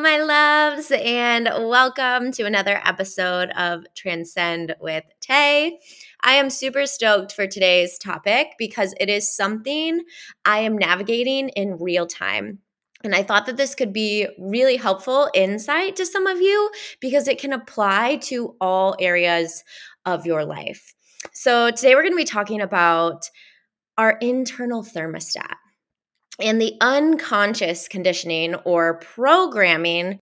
My loves, and welcome to another episode of Transcend with Tay. I am super stoked for today's topic because it is something I am navigating in real time. And I thought that this could be really helpful insight to some of you because it can apply to all areas of your life. So, today we're going to be talking about our internal thermostat and the unconscious conditioning or programming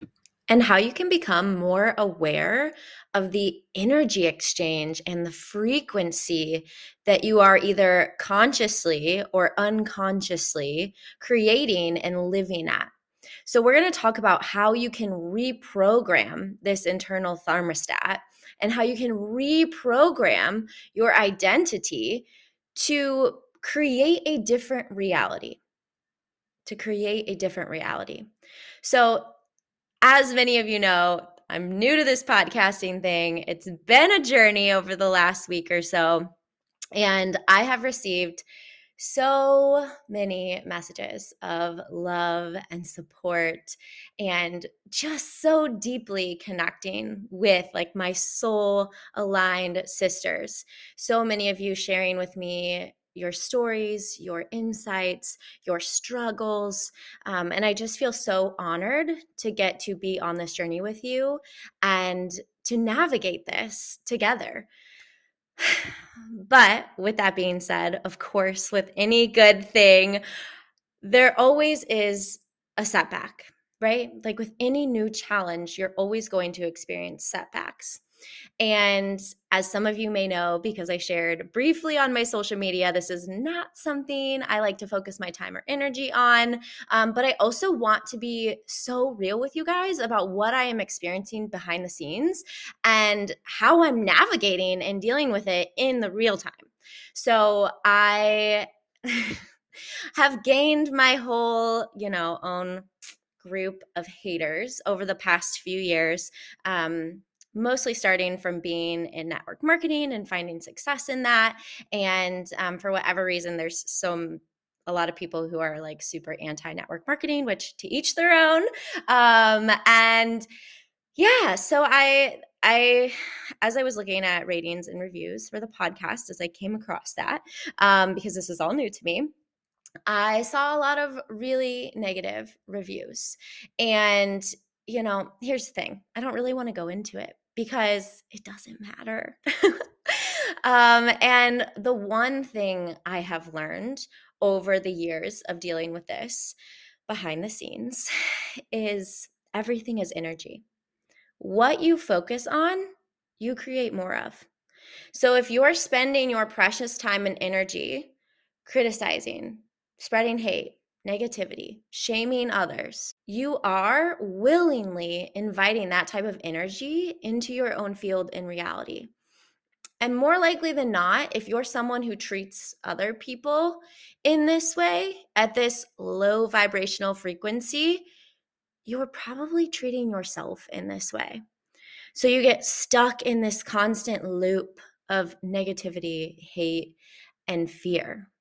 and how you can become more aware of the energy exchange and the frequency that you are either consciously or unconsciously creating and living at. So, we're going to talk about how you can reprogram this internal thermostat and how you can reprogram your identity to create a different reality to create a different reality. So, as many of you know, I'm new to this podcasting thing. It's been a journey over the last week or so, and I have received so many messages of love and support and just so deeply connecting with like my soul aligned sisters. So many of you sharing with me your stories, your insights, your struggles. Um, and I just feel so honored to get to be on this journey with you and to navigate this together. But with that being said, of course, with any good thing, there always is a setback, right? Like with any new challenge, you're always going to experience setbacks. And as some of you may know, because I shared briefly on my social media, this is not something I like to focus my time or energy on. Um, but I also want to be so real with you guys about what I am experiencing behind the scenes and how I'm navigating and dealing with it in the real time. So I have gained my whole, you know, own group of haters over the past few years. Um, mostly starting from being in network marketing and finding success in that. And um, for whatever reason, there's some a lot of people who are like super anti network marketing, which to each their own. Um, and yeah, so I I, as I was looking at ratings and reviews for the podcast, as I came across that, um, because this is all new to me, I saw a lot of really negative reviews. And, you know, here's the thing I don't really want to go into it because it doesn't matter. um, and the one thing I have learned over the years of dealing with this behind the scenes is everything is energy. What you focus on, you create more of. So if you're spending your precious time and energy criticizing, spreading hate, negativity, shaming others, you are willingly inviting that type of energy into your own field in reality. And more likely than not, if you're someone who treats other people in this way, at this low vibrational frequency, you're probably treating yourself in this way. So you get stuck in this constant loop of negativity, hate, and fear.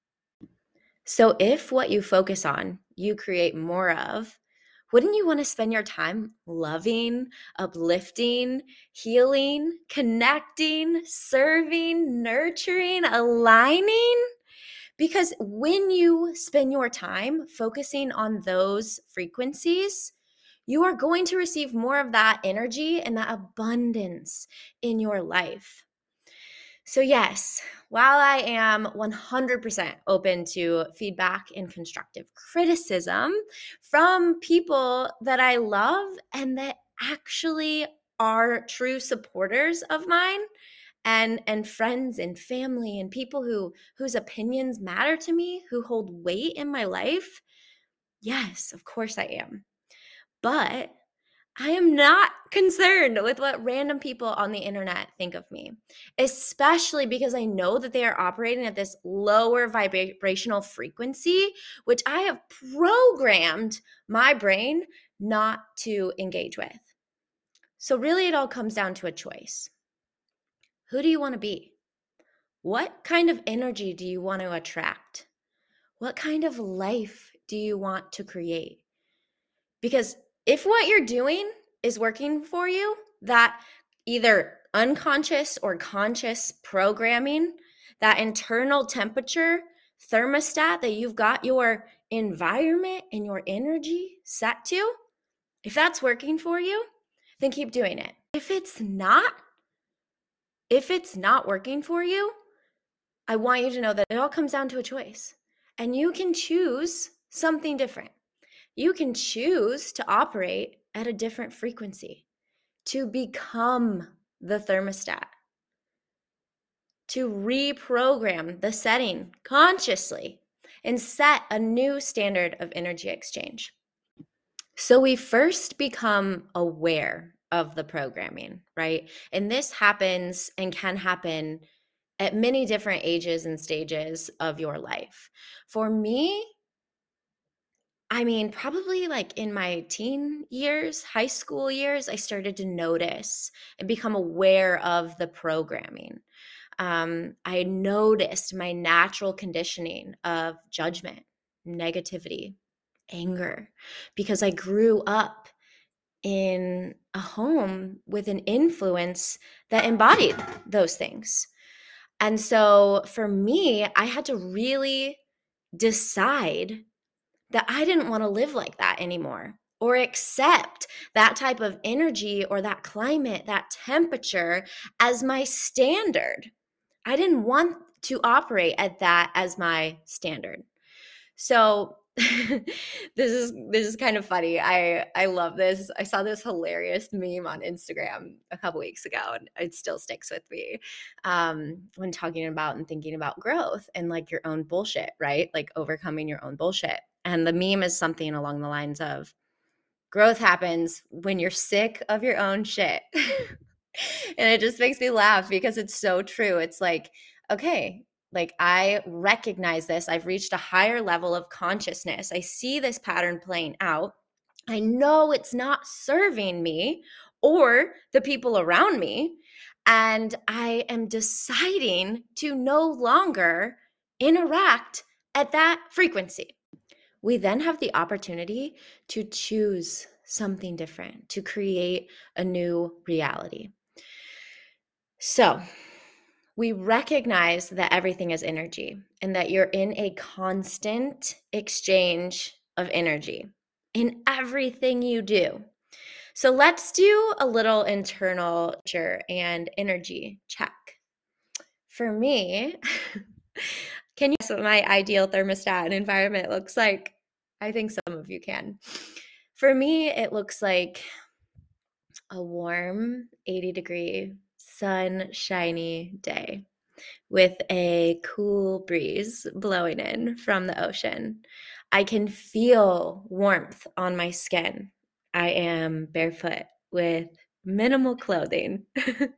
So, if what you focus on, you create more of, wouldn't you want to spend your time loving, uplifting, healing, connecting, serving, nurturing, aligning? Because when you spend your time focusing on those frequencies, you are going to receive more of that energy and that abundance in your life. So, yes, while I am 100% open to feedback and constructive criticism from people that I love and that actually are true supporters of mine and and friends and family and people who whose opinions matter to me who hold weight in my life yes of course i am. But I am not concerned with what random people on the internet think of me, especially because I know that they are operating at this lower vibrational frequency, which I have programmed my brain not to engage with. So, really, it all comes down to a choice. Who do you want to be? What kind of energy do you want to attract? What kind of life do you want to create? Because if what you're doing is working for you, that either unconscious or conscious programming, that internal temperature thermostat that you've got your environment and your energy set to, if that's working for you, then keep doing it. If it's not, if it's not working for you, I want you to know that it all comes down to a choice. And you can choose something different. You can choose to operate at a different frequency, to become the thermostat, to reprogram the setting consciously and set a new standard of energy exchange. So we first become aware of the programming, right? And this happens and can happen at many different ages and stages of your life. For me, I mean, probably like in my teen years, high school years, I started to notice and become aware of the programming. Um, I noticed my natural conditioning of judgment, negativity, anger, because I grew up in a home with an influence that embodied those things. And so for me, I had to really decide that I didn't want to live like that anymore or accept that type of energy or that climate, that temperature as my standard. I didn't want to operate at that as my standard. So this is this is kind of funny. I I love this. I saw this hilarious meme on Instagram a couple weeks ago, and it still sticks with me. Um, when talking about and thinking about growth and like your own bullshit, right? Like overcoming your own bullshit. And the meme is something along the lines of growth happens when you're sick of your own shit. and it just makes me laugh because it's so true. It's like, okay, like I recognize this. I've reached a higher level of consciousness. I see this pattern playing out. I know it's not serving me or the people around me. And I am deciding to no longer interact at that frequency. We then have the opportunity to choose something different, to create a new reality. So, we recognize that everything is energy and that you're in a constant exchange of energy in everything you do. So let's do a little internal and energy check. For me, can you guess what my ideal thermostat and environment looks like? I think some of you can. For me, it looks like a warm 80 degree sunshiny day with a cool breeze blowing in from the ocean. I can feel warmth on my skin. I am barefoot with minimal clothing.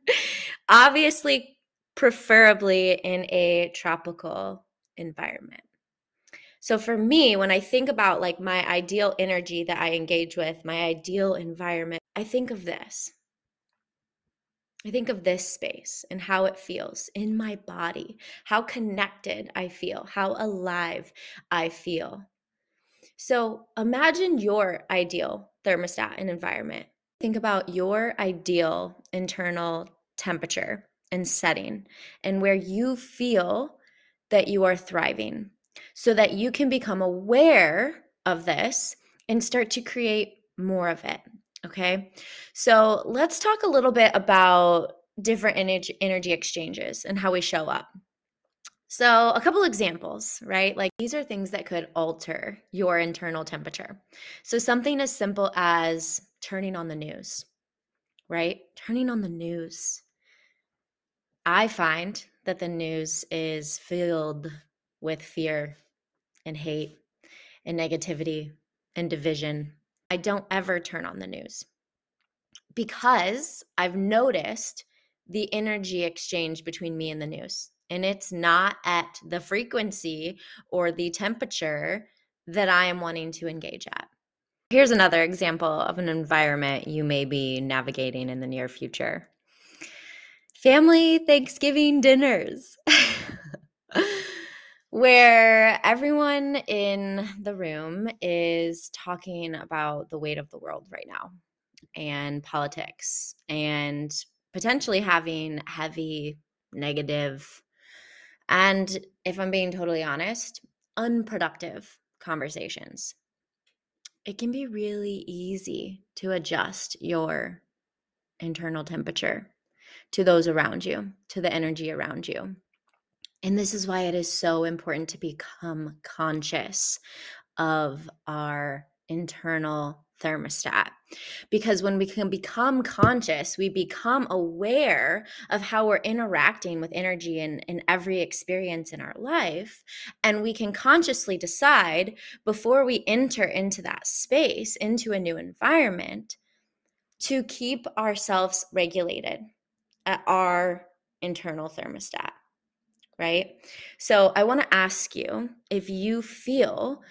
Obviously, preferably in a tropical environment. So for me, when I think about like my ideal energy that I engage with, my ideal environment, I think of this. I think of this space and how it feels in my body, how connected I feel, how alive I feel. So imagine your ideal thermostat and environment. Think about your ideal internal temperature and setting and where you feel that you are thriving so that you can become aware of this and start to create more of it. Okay. So let's talk a little bit about different energy, energy exchanges and how we show up. So, a couple examples, right? Like these are things that could alter your internal temperature. So, something as simple as turning on the news, right? Turning on the news. I find that the news is filled with fear and hate and negativity and division I don't ever turn on the news because I've noticed the energy exchange between me and the news. And it's not at the frequency or the temperature that I am wanting to engage at. Here's another example of an environment you may be navigating in the near future family Thanksgiving dinners. where everyone in the room is talking about the weight of the world right now and politics and potentially having heavy, negative, and if I'm being totally honest, unproductive conversations. It can be really easy to adjust your internal temperature to those around you, to the energy around you. And this is why it is so important to become conscious of our internal thermostat. Because when we can become conscious, we become aware of how we're interacting with energy in, in every experience in our life. And we can consciously decide before we enter into that space, into a new environment, to keep ourselves regulated at our internal thermostat. Right. So I want to ask you if you feel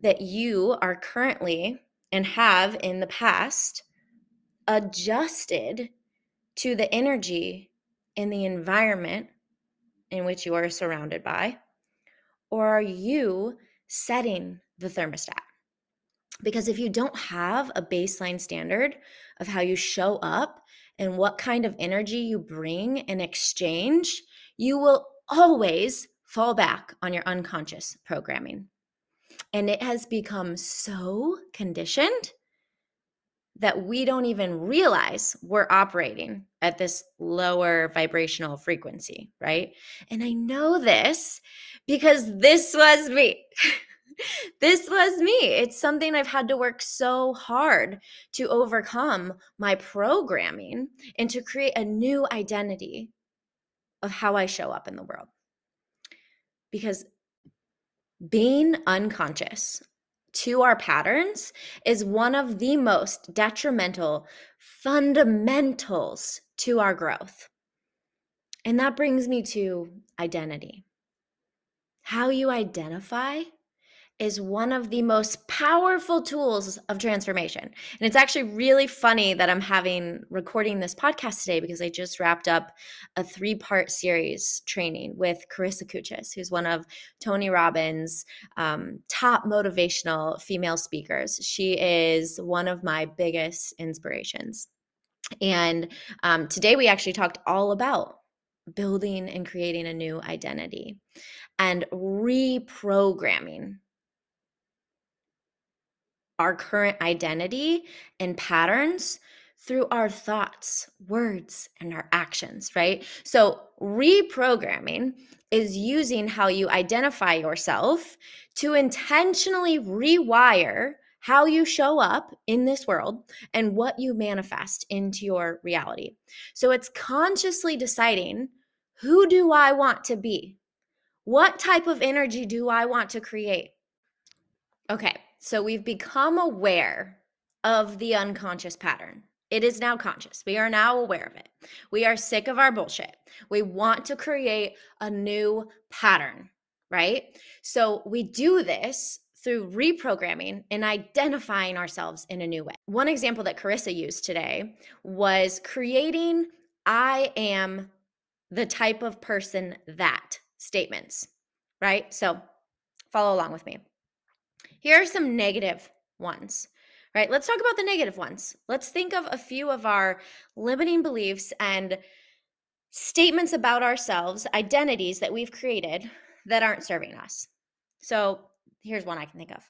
that you are currently and have in the past adjusted to the energy in the environment in which you are surrounded by? Or are you setting the thermostat? Because if you don't have a baseline standard of how you show up and what kind of energy you bring in exchange, you will always fall back on your unconscious programming. And it has become so conditioned that we don't even realize we're operating at this lower vibrational frequency, right? And I know this because this was me. this was me. It's something I've had to work so hard to overcome my programming and to create a new identity of how I show up in the world. Because being unconscious to our patterns is one of the most detrimental fundamentals to our growth. And that brings me to identity. How you identify is one of the most powerful tools of transformation. And it's actually really funny that I'm having recording this podcast today because I just wrapped up a three part series training with Karissa Kouchis, who's one of Tony Robbins' um, top motivational female speakers. She is one of my biggest inspirations. And um, today we actually talked all about building and creating a new identity and reprogramming our current identity and patterns through our thoughts, words, and our actions, right? So, reprogramming is using how you identify yourself to intentionally rewire how you show up in this world and what you manifest into your reality. So, it's consciously deciding who do I want to be? What type of energy do I want to create? Okay, so we've become aware of the unconscious pattern. It is now conscious. We are now aware of it. We are sick of our bullshit. We want to create a new pattern, right? So we do this through reprogramming and identifying ourselves in a new way. One example that Karissa used today was creating I am the type of person that statements, right? So follow along with me. Here are some negative ones, right? Let's talk about the negative ones. Let's think of a few of our limiting beliefs and statements about ourselves, identities that we've created that aren't serving us. So here's one I can think of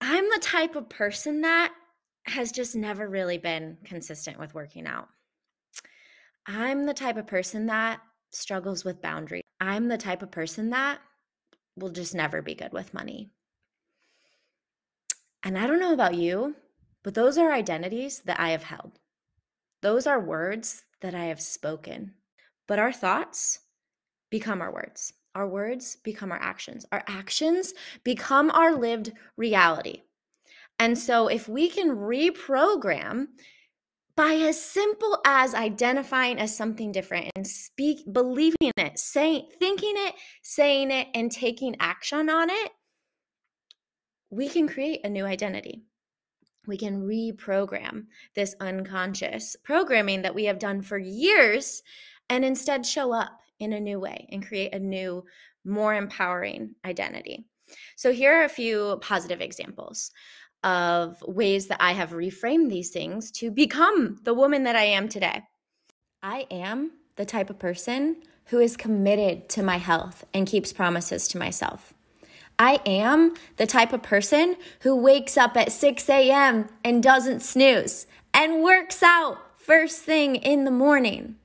I'm the type of person that has just never really been consistent with working out. I'm the type of person that struggles with boundaries. I'm the type of person that will just never be good with money. And I don't know about you, but those are identities that I have held. Those are words that I have spoken. But our thoughts become our words. Our words become our actions. Our actions become our lived reality. And so, if we can reprogram by as simple as identifying as something different and speak, believing it, saying, thinking it, saying it, and taking action on it, we can create a new identity. We can reprogram this unconscious programming that we have done for years and instead show up in a new way and create a new more empowering identity. So, here are a few positive examples of ways that I have reframed these things to become the woman that I am today. I am the type of person who is committed to my health and keeps promises to myself. I am the type of person who wakes up at 6 a.m. and doesn't snooze and works out first thing in the morning.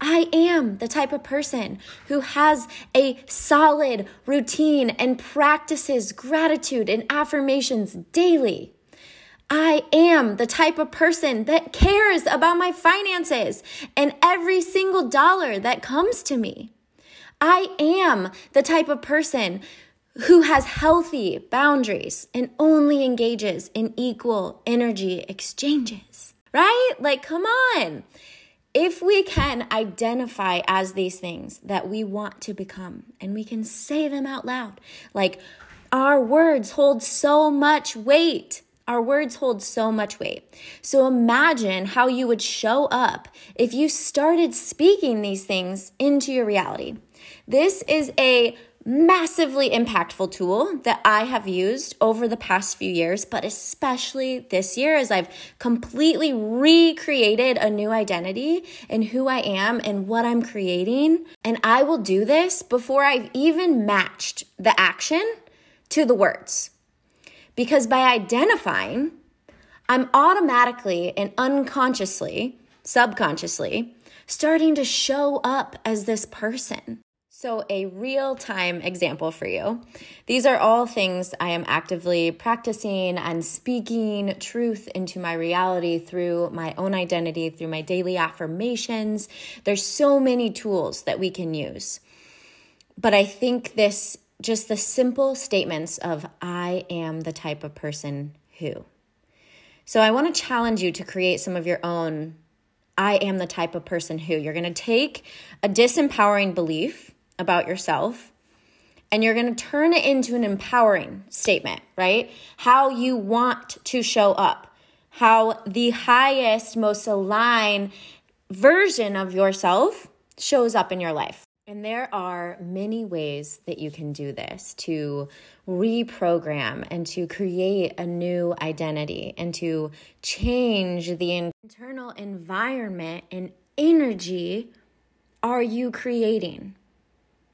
I am the type of person who has a solid routine and practices gratitude and affirmations daily. I am the type of person that cares about my finances and every single dollar that comes to me. I am the type of person who has healthy boundaries and only engages in equal energy exchanges, right? Like, come on. If we can identify as these things that we want to become and we can say them out loud, like, our words hold so much weight. Our words hold so much weight. So imagine how you would show up if you started speaking these things into your reality. This is a massively impactful tool that I have used over the past few years, but especially this year as I've completely recreated a new identity and who I am and what I'm creating. And I will do this before I've even matched the action to the words. Because by identifying, I'm automatically and unconsciously, subconsciously, starting to show up as this person. So, a real time example for you. These are all things I am actively practicing and speaking truth into my reality through my own identity, through my daily affirmations. There's so many tools that we can use. But I think this, just the simple statements of, I am the type of person who. So, I want to challenge you to create some of your own I am the type of person who. You're going to take a disempowering belief about yourself and you're going to turn it into an empowering statement, right? How you want to show up, how the highest, most aligned version of yourself shows up in your life. And there are many ways that you can do this to reprogram and to create a new identity and to change the internal environment and energy are you creating?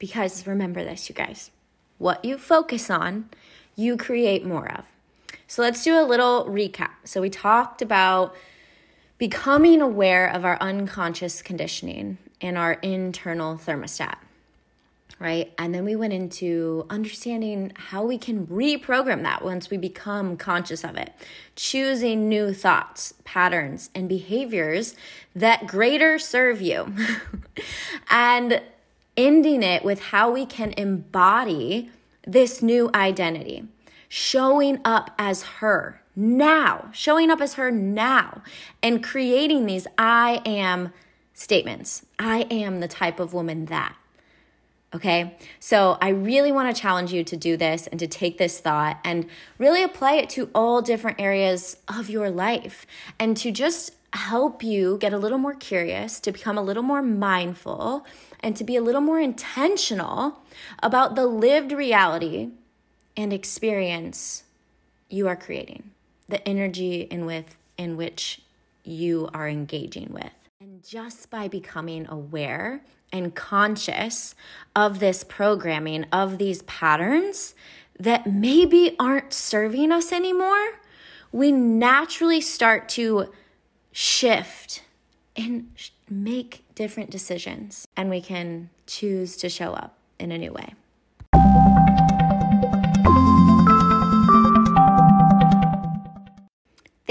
Because remember this, you guys what you focus on, you create more of. So let's do a little recap. So we talked about becoming aware of our unconscious conditioning and our internal thermostat, right? And then we went into understanding how we can reprogram that once we become conscious of it, choosing new thoughts, patterns, and behaviors that greater serve you. and ending it with how we can embody this new identity, showing up as her now, showing up as her now, and creating these I am statements. I am the type of woman that. Okay, so I really want to challenge you to do this and to take this thought and really apply it to all different areas of your life and to just help you get a little more curious, to become a little more mindful, and to be a little more intentional about the lived reality and experience you are creating, the energy in with in which you are engaging with. And just by becoming aware and conscious of this programming, of these patterns that maybe aren't serving us anymore, we naturally start to shift and make different decisions and we can choose to show up in a new way.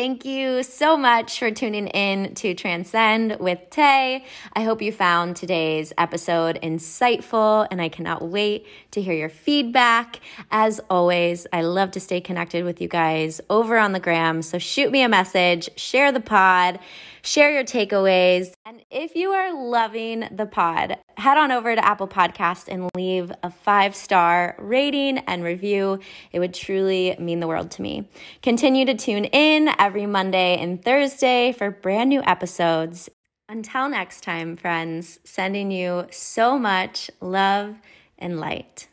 Thank you so much for tuning in to Transcend with Tay. I hope you found today's episode insightful and I cannot wait to hear your feedback. As always, I love to stay connected with you guys over on the gram. So shoot me a message, share the pod share your takeaways. And if you are loving the pod, head on over to Apple Podcasts and leave a five star rating and review. It would truly mean the world to me. Continue to tune in every Monday and Thursday for brand new episodes. Until next time, friends, sending you so much love and light.